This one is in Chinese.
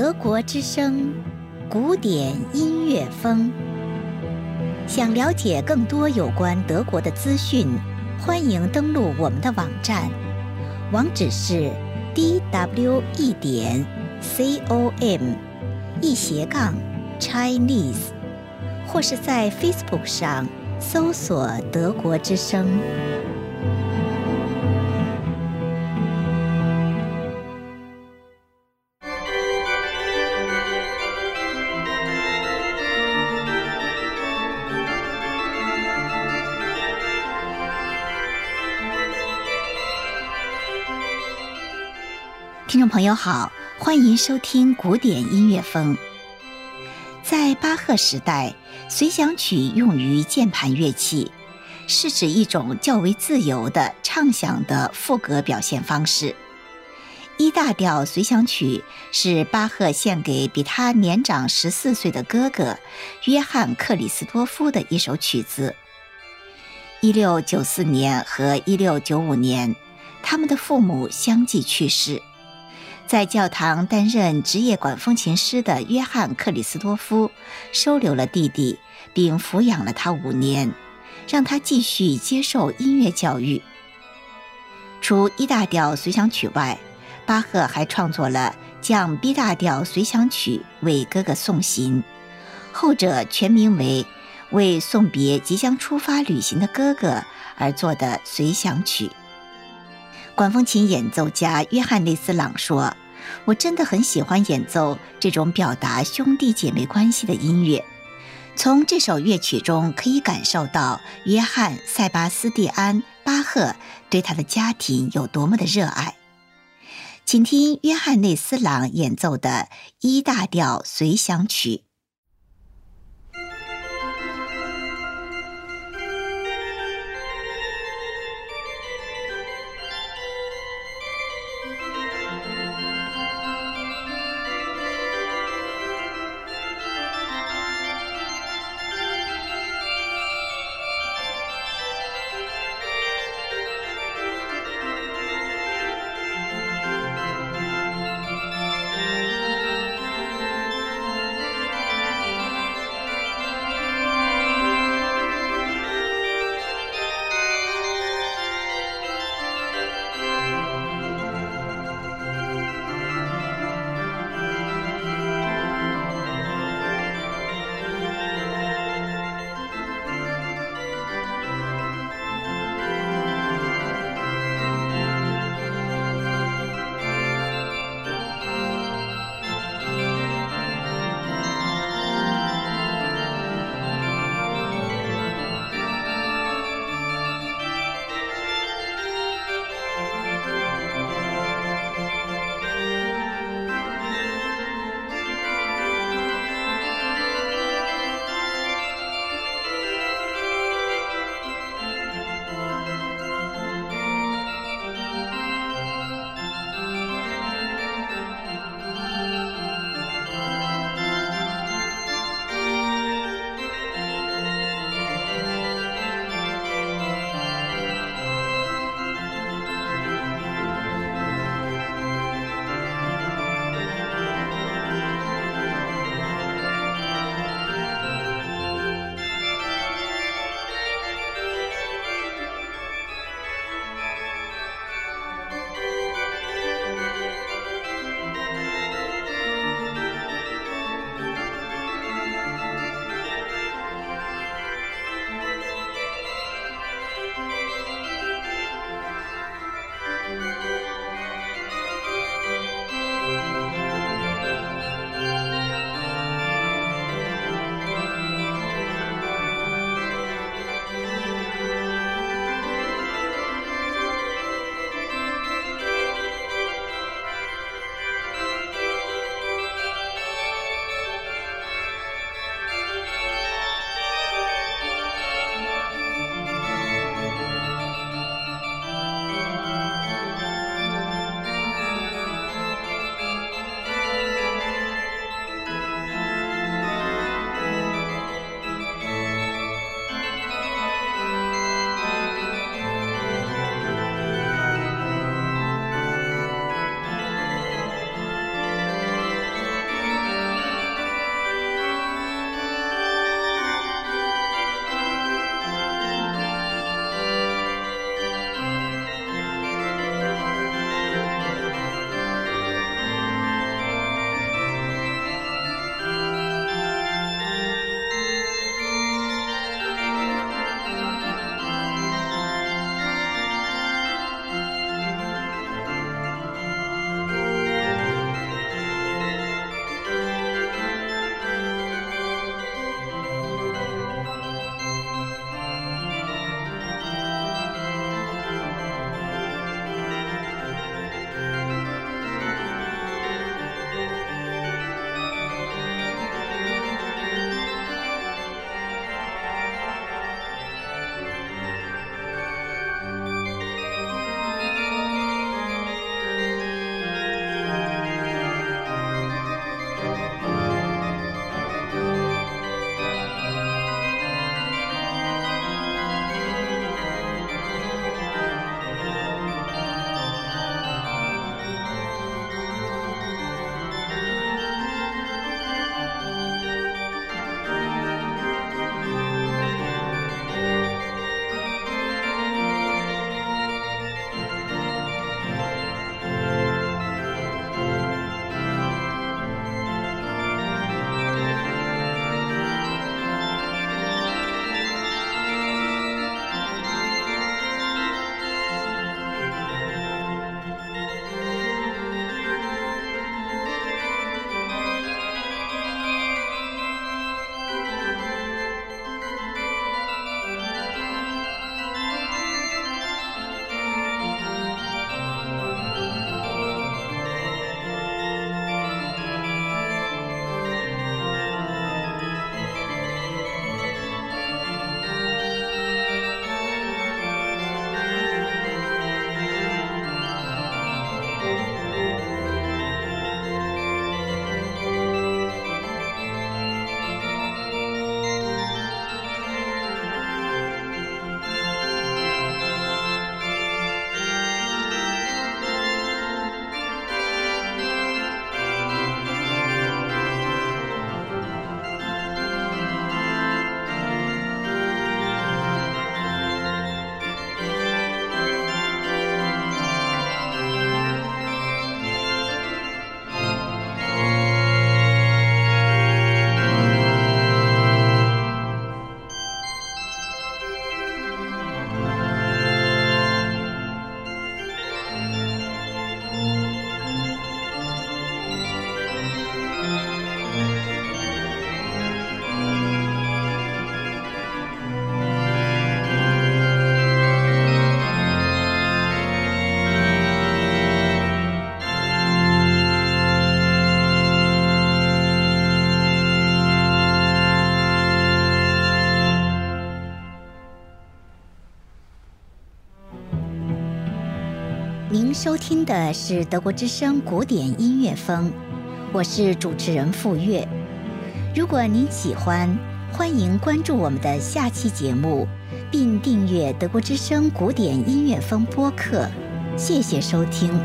德国之声，古典音乐风。想了解更多有关德国的资讯，欢迎登录我们的网站，网址是 d w e 点 c o m 一斜杠 Chinese，或是在 Facebook 上搜索“德国之声”。朋友好，欢迎收听古典音乐风。在巴赫时代，随想曲用于键盘乐器，是指一种较为自由的畅想的赋格表现方式。一大调随想曲是巴赫献给比他年长十四岁的哥哥约翰克里斯多夫的一首曲子。一六九四年和一六九五年，他们的父母相继去世。在教堂担任职业管风琴师的约翰·克里斯多夫收留了弟弟，并抚养了他五年，让他继续接受音乐教育。除 E 大调随想曲外，巴赫还创作了降 B 大调随想曲为哥哥送行，后者全名为《为送别即将出发旅行的哥哥》而作的随想曲。管风琴演奏家约翰内斯朗说：“我真的很喜欢演奏这种表达兄弟姐妹关系的音乐。从这首乐曲中可以感受到约翰·塞巴斯蒂安·巴赫对他的家庭有多么的热爱。”请听约翰内斯朗演奏的《一大调随想曲》。收听的是德国之声古典音乐风，我是主持人傅月。如果您喜欢，欢迎关注我们的下期节目，并订阅德国之声古典音乐风播客。谢谢收听。